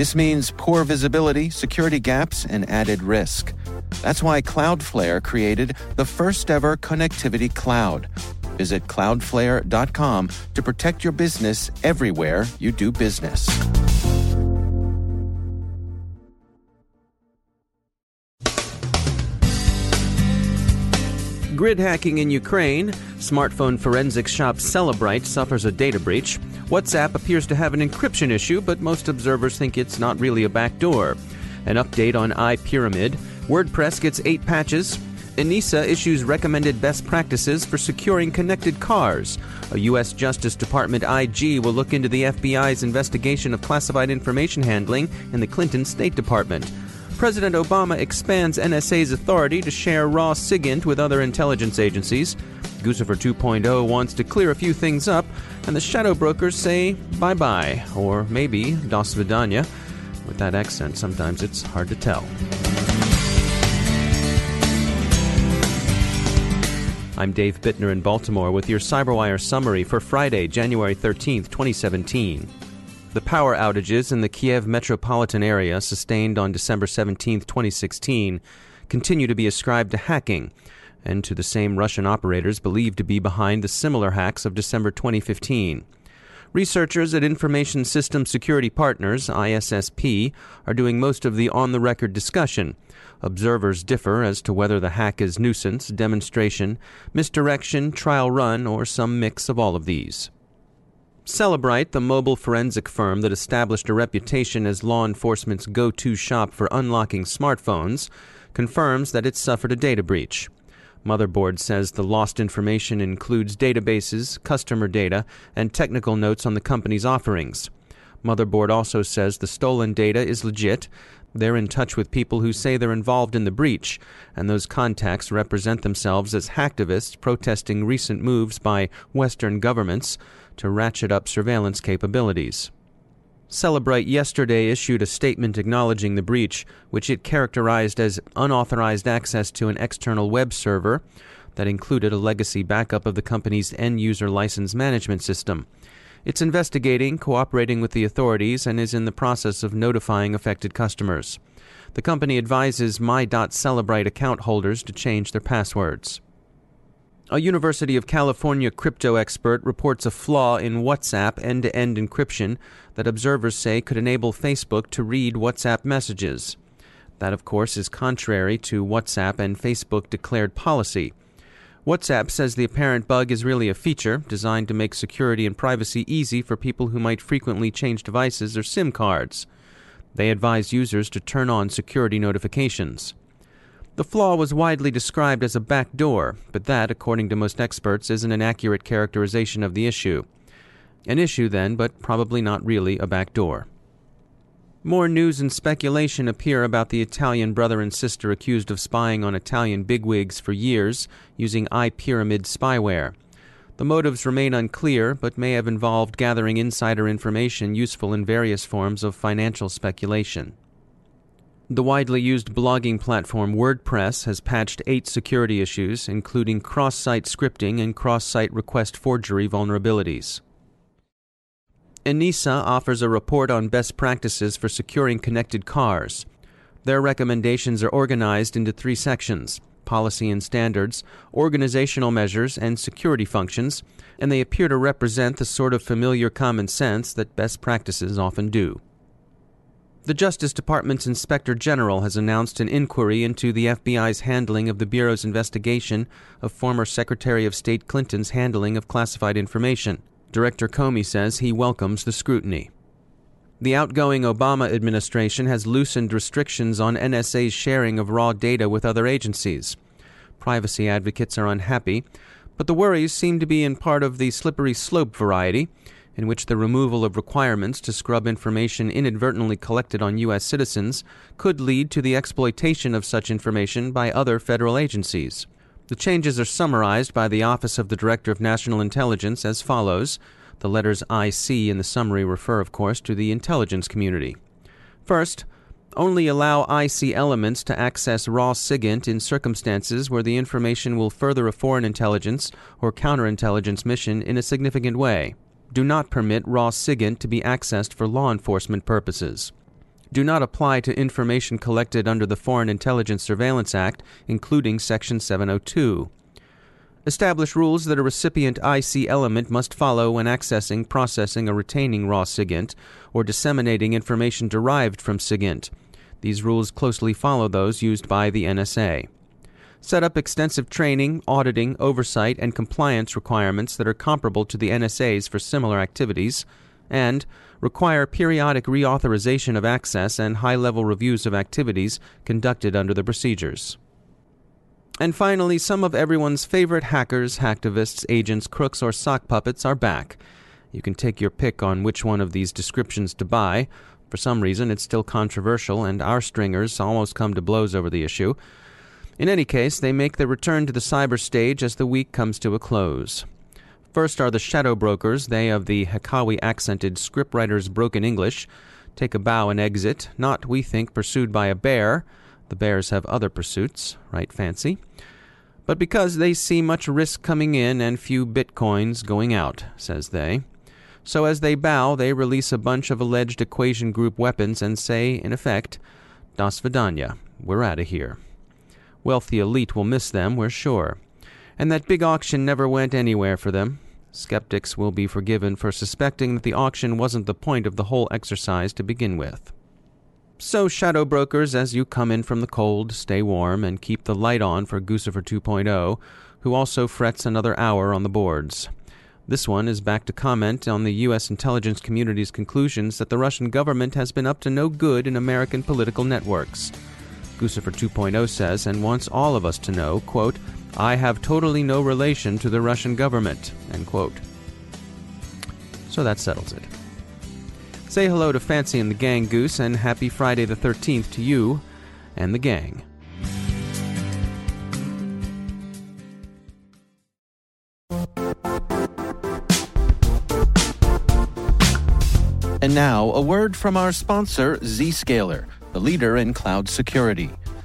This means poor visibility, security gaps, and added risk. That's why Cloudflare created the first ever connectivity cloud. Visit cloudflare.com to protect your business everywhere you do business. Grid hacking in Ukraine, smartphone forensics shop Cellebrite suffers a data breach. WhatsApp appears to have an encryption issue, but most observers think it's not really a backdoor. An update on EyePyramid. WordPress gets eight patches. ENISA issues recommended best practices for securing connected cars. A U.S. Justice Department IG will look into the FBI's investigation of classified information handling in the Clinton State Department. President Obama expands NSA's authority to share raw SIGINT with other intelligence agencies. Guccifer 2.0 wants to clear a few things up, and the shadow brokers say bye bye, or maybe das vidanya. With that accent, sometimes it's hard to tell. I'm Dave Bittner in Baltimore with your CyberWire summary for Friday, January 13th, 2017. The power outages in the Kiev metropolitan area sustained on December 17, 2016, continue to be ascribed to hacking and to the same Russian operators believed to be behind the similar hacks of December 2015. Researchers at Information System Security Partners, ISSP, are doing most of the on the record discussion. Observers differ as to whether the hack is nuisance, demonstration, misdirection, trial run, or some mix of all of these. Cellebrite, the mobile forensic firm that established a reputation as law enforcement's go to shop for unlocking smartphones, confirms that it suffered a data breach. Motherboard says the lost information includes databases, customer data, and technical notes on the company's offerings. Motherboard also says the stolen data is legit. They're in touch with people who say they're involved in the breach, and those contacts represent themselves as hacktivists protesting recent moves by Western governments to ratchet up surveillance capabilities. Cellebrite yesterday issued a statement acknowledging the breach, which it characterized as unauthorized access to an external web server that included a legacy backup of the company's end user license management system. It's investigating, cooperating with the authorities, and is in the process of notifying affected customers. The company advises My.Cellebrite account holders to change their passwords. A University of California crypto expert reports a flaw in WhatsApp end to end encryption that observers say could enable Facebook to read WhatsApp messages. That, of course, is contrary to WhatsApp and Facebook declared policy. WhatsApp says the apparent bug is really a feature designed to make security and privacy easy for people who might frequently change devices or SIM cards. They advise users to turn on security notifications. The flaw was widely described as a backdoor, but that, according to most experts, isn't an accurate characterization of the issue. An issue, then, but probably not really a backdoor. More news and speculation appear about the Italian brother and sister accused of spying on Italian bigwigs for years using EyePyramid spyware. The motives remain unclear, but may have involved gathering insider information useful in various forms of financial speculation. The widely used blogging platform WordPress has patched eight security issues, including cross site scripting and cross site request forgery vulnerabilities. ENISA offers a report on best practices for securing connected cars. Their recommendations are organized into three sections policy and standards, organizational measures, and security functions, and they appear to represent the sort of familiar common sense that best practices often do. The Justice Department's Inspector General has announced an inquiry into the FBI's handling of the Bureau's investigation of former Secretary of State Clinton's handling of classified information. Director Comey says he welcomes the scrutiny. The outgoing Obama administration has loosened restrictions on NSA's sharing of raw data with other agencies. Privacy advocates are unhappy, but the worries seem to be in part of the slippery slope variety in which the removal of requirements to scrub information inadvertently collected on U.S. citizens could lead to the exploitation of such information by other federal agencies. The changes are summarized by the Office of the Director of National Intelligence as follows. The letters IC in the summary refer, of course, to the intelligence community. First, only allow IC elements to access raw SIGINT in circumstances where the information will further a foreign intelligence or counterintelligence mission in a significant way. Do not permit raw SIGINT to be accessed for law enforcement purposes. Do not apply to information collected under the Foreign Intelligence Surveillance Act, including Section 702. Establish rules that a recipient IC element must follow when accessing, processing, or retaining raw SIGINT or disseminating information derived from SIGINT. These rules closely follow those used by the NSA. Set up extensive training, auditing, oversight, and compliance requirements that are comparable to the NSA's for similar activities, and require periodic reauthorization of access and high level reviews of activities conducted under the procedures. And finally, some of everyone's favorite hackers, hacktivists, agents, crooks, or sock puppets are back. You can take your pick on which one of these descriptions to buy. For some reason, it's still controversial, and our stringers almost come to blows over the issue. In any case, they make their return to the cyber stage as the week comes to a close. First are the shadow brokers, they of the Hakawi accented scriptwriter's broken English. Take a bow and exit, not, we think, pursued by a bear the bears have other pursuits, right fancy. But because they see much risk coming in and few bitcoins going out, says they. So as they bow, they release a bunch of alleged equation group weapons and say, in effect, Das Vidanya, we're out of here. Wealthy elite will miss them, we're sure. And that big auction never went anywhere for them. Skeptics will be forgiven for suspecting that the auction wasn't the point of the whole exercise to begin with. So, shadow brokers, as you come in from the cold, stay warm and keep the light on for Guccifer 2.0, who also frets another hour on the boards. This one is back to comment on the U.S. intelligence community's conclusions that the Russian government has been up to no good in American political networks. Guccifer 2.0 says, and wants all of us to know, quote, I have totally no relation to the Russian government, end quote. So that settles it. Say hello to Fancy and the gang, Goose, and happy Friday the 13th to you and the gang. And now, a word from our sponsor, Zscaler, the leader in cloud security.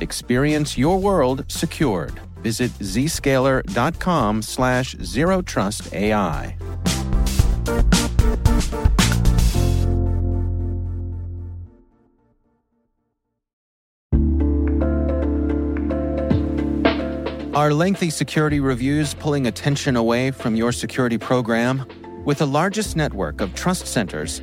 Experience your world secured. Visit zscaler.com slash zero trust AI. Are lengthy security reviews pulling attention away from your security program? With the largest network of trust centers,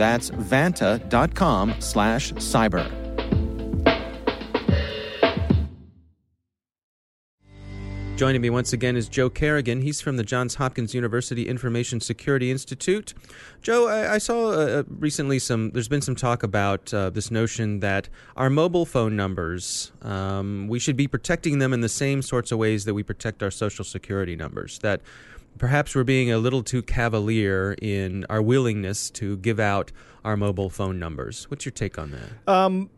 That's vanta.com slash cyber. Joining me once again is Joe Carrigan. He's from the Johns Hopkins University Information Security Institute. Joe, I, I saw uh, recently some. There's been some talk about uh, this notion that our mobile phone numbers, um, we should be protecting them in the same sorts of ways that we protect our social security numbers. That perhaps we're being a little too cavalier in our willingness to give out our mobile phone numbers. What's your take on that? Um,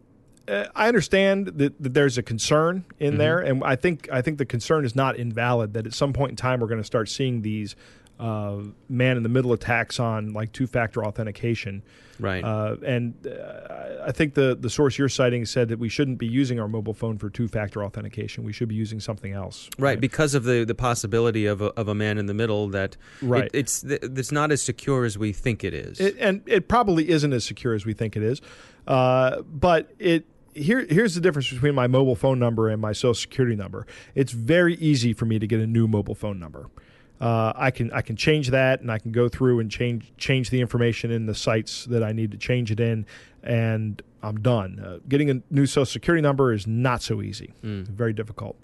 uh, I understand that, that, there's a concern in mm-hmm. there, and I think I think the concern is not invalid. That at some point in time we're going to start seeing these uh, man in the middle attacks on like two factor authentication. Right. Uh, and uh, I think the, the source you're citing said that we shouldn't be using our mobile phone for two factor authentication. We should be using something else. Right, because of the, the possibility of a, of a man in the middle that Right. it, it's it's not as secure as we think it is. It, and it probably isn't as secure as we think it is. Uh, but it here here's the difference between my mobile phone number and my social security number. It's very easy for me to get a new mobile phone number. Uh, I can I can change that, and I can go through and change change the information in the sites that I need to change it in, and I'm done. Uh, getting a new social security number is not so easy. Very difficult.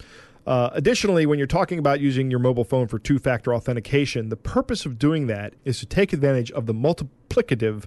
Uh, additionally, when you're talking about using your mobile phone for two factor authentication, the purpose of doing that is to take advantage of the multiplicative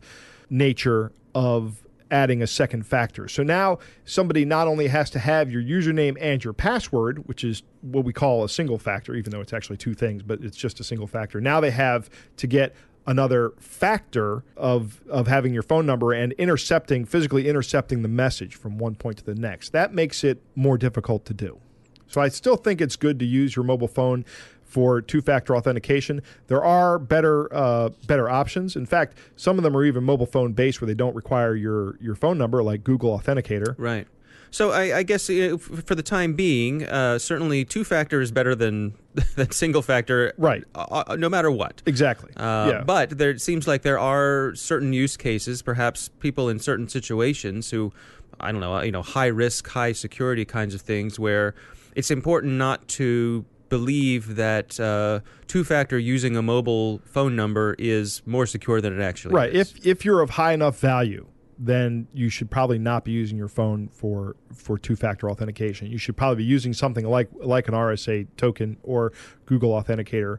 nature of adding a second factor. So now somebody not only has to have your username and your password, which is what we call a single factor, even though it's actually two things, but it's just a single factor. Now they have to get another factor of of having your phone number and intercepting physically intercepting the message from one point to the next. That makes it more difficult to do. So I still think it's good to use your mobile phone for two-factor authentication. There are better uh, better options. In fact, some of them are even mobile phone based, where they don't require your your phone number, like Google Authenticator. Right. So I, I guess uh, for the time being, uh, certainly two factor is better than than single factor. Right. Uh, uh, no matter what. Exactly. Uh, yeah. But there it seems like there are certain use cases, perhaps people in certain situations who, I don't know, uh, you know, high risk, high security kinds of things, where it's important not to believe that uh, two factor using a mobile phone number is more secure than it actually right. is. Right. If if you're of high enough value, then you should probably not be using your phone for for two-factor authentication. You should probably be using something like like an RSA token or Google Authenticator,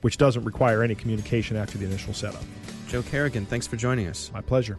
which doesn't require any communication after the initial setup. Joe Carrigan, thanks for joining us. My pleasure.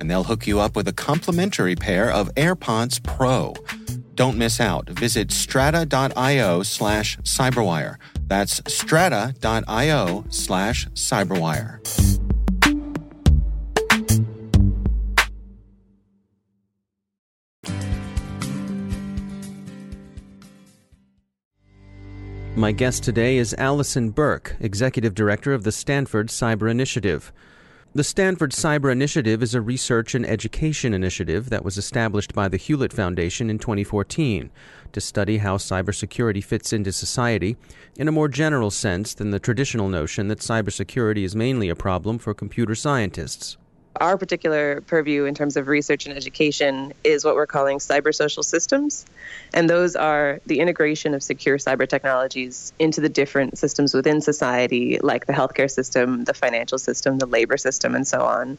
and they'll hook you up with a complimentary pair of AirPods Pro. Don't miss out. Visit strata.io slash cyberwire. That's strata.io slash cyberwire. My guest today is Allison Berke, Executive Director of the Stanford Cyber Initiative. The Stanford Cyber Initiative is a research and education initiative that was established by the Hewlett Foundation in 2014 to study how cybersecurity fits into society in a more general sense than the traditional notion that cybersecurity is mainly a problem for computer scientists. Our particular purview in terms of research and education is what we're calling cyber social systems. And those are the integration of secure cyber technologies into the different systems within society, like the healthcare system, the financial system, the labor system, and so on.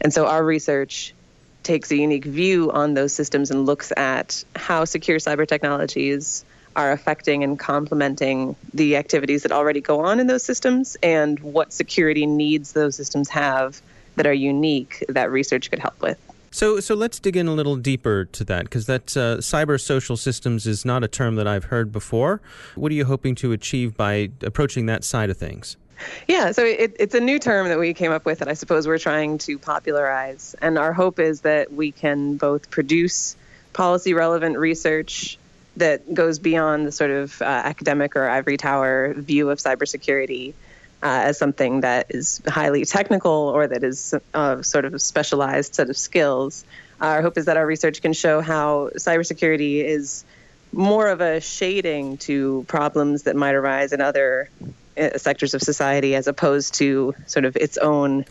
And so our research takes a unique view on those systems and looks at how secure cyber technologies are affecting and complementing the activities that already go on in those systems and what security needs those systems have that are unique that research could help with. So, so let's dig in a little deeper to that because that uh, cyber social systems is not a term that I've heard before. What are you hoping to achieve by approaching that side of things? Yeah, so it, it's a new term that we came up with that I suppose we're trying to popularize. And our hope is that we can both produce policy relevant research that goes beyond the sort of uh, academic or ivory tower view of cybersecurity. Uh, as something that is highly technical or that is uh, sort of a specialized set of skills. Our hope is that our research can show how cybersecurity is more of a shading to problems that might arise in other uh, sectors of society as opposed to sort of its own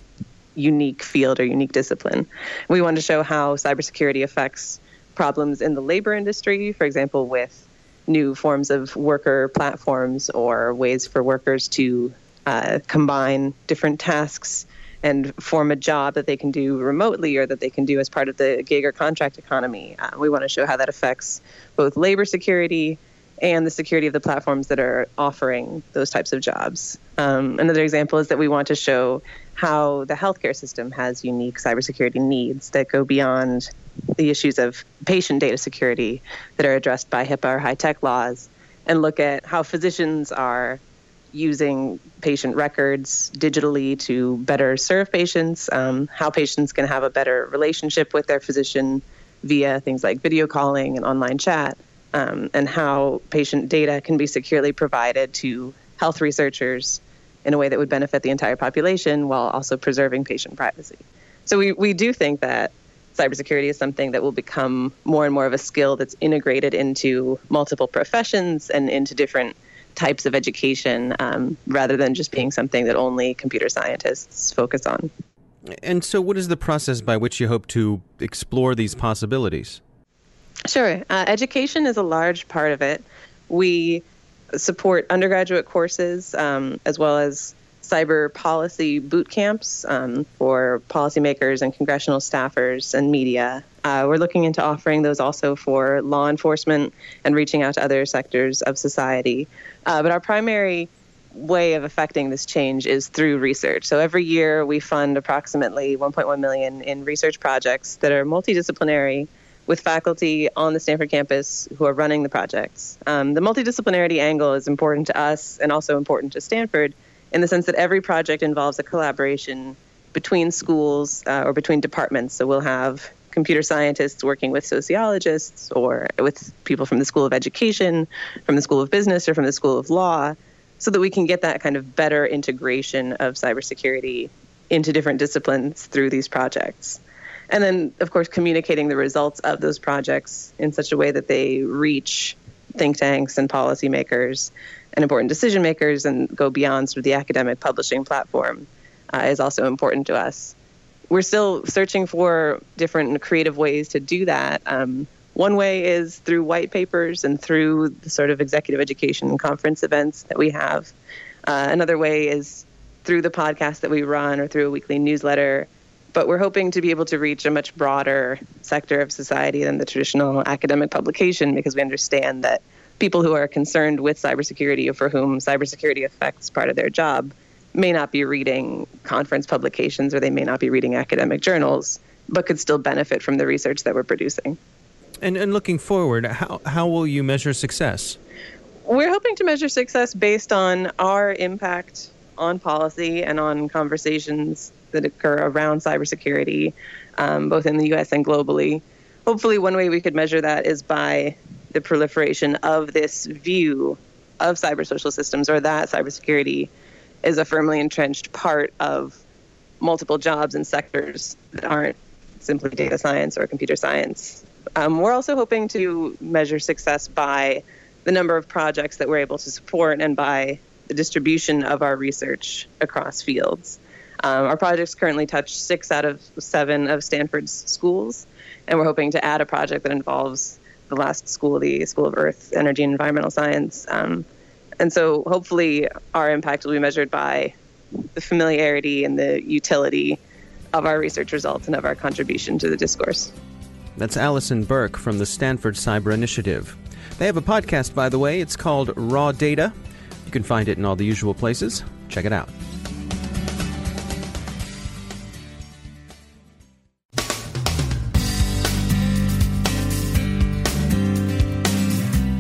unique field or unique discipline. We want to show how cybersecurity affects problems in the labor industry, for example, with new forms of worker platforms or ways for workers to uh, combine different tasks and form a job that they can do remotely or that they can do as part of the gig or contract economy. Uh, we want to show how that affects both labor security and the security of the platforms that are offering those types of jobs. Um, another example is that we want to show how the healthcare system has unique cybersecurity needs that go beyond the issues of patient data security that are addressed by HIPAA or HITECH laws and look at how physicians are using patient records digitally to better serve patients, um, how patients can have a better relationship with their physician via things like video calling and online chat, um, and how patient data can be securely provided to health researchers in a way that would benefit the entire population while also preserving patient privacy. So we, we do think that cybersecurity is something that will become more and more of a skill that's integrated into multiple professions and into different types of education um, rather than just being something that only computer scientists focus on. And so, what is the process by which you hope to explore these possibilities? Sure. Uh, education is a large part of it. We support undergraduate courses um, as well as cyber policy boot camps um, for policymakers and congressional staffers and media. Uh, we're looking into offering those also for law enforcement and reaching out to other sectors of society. Uh, but our primary way of affecting this change is through research. So every year we fund approximately 1.1 million in research projects that are multidisciplinary with faculty on the Stanford campus who are running the projects. Um, the multidisciplinarity angle is important to us and also important to Stanford in the sense that every project involves a collaboration between schools uh, or between departments. So we'll have computer scientists working with sociologists or with people from the School of Education, from the School of Business, or from the School of Law, so that we can get that kind of better integration of cybersecurity into different disciplines through these projects. And then, of course, communicating the results of those projects in such a way that they reach think tanks and policymakers and important decision makers and go beyond sort of the academic publishing platform uh, is also important to us. We're still searching for different creative ways to do that. Um, one way is through white papers and through the sort of executive education conference events that we have. Uh, another way is through the podcast that we run or through a weekly newsletter. But we're hoping to be able to reach a much broader sector of society than the traditional academic publication because we understand that people who are concerned with cybersecurity or for whom cybersecurity affects part of their job may not be reading conference publications or they may not be reading academic journals, but could still benefit from the research that we're producing. And, and looking forward, how, how will you measure success? We're hoping to measure success based on our impact on policy and on conversations that occur around cybersecurity, um, both in the US and globally. Hopefully, one way we could measure that is by the proliferation of this view of cyber social systems or that cybersecurity is a firmly entrenched part of multiple jobs and sectors that aren't simply data science or computer science. Um, we're also hoping to measure success by the number of projects that we're able to support and by the distribution of our research across fields. Um, our projects currently touch six out of seven of Stanford's schools, and we're hoping to add a project that involves the last school, the School of Earth, Energy, and Environmental Science. Um, and so hopefully our impact will be measured by the familiarity and the utility of our research results and of our contribution to the discourse. That's Allison Berke from the Stanford Cyber Initiative. They have a podcast, by the way. It's called Raw Data. You can find it in all the usual places. Check it out.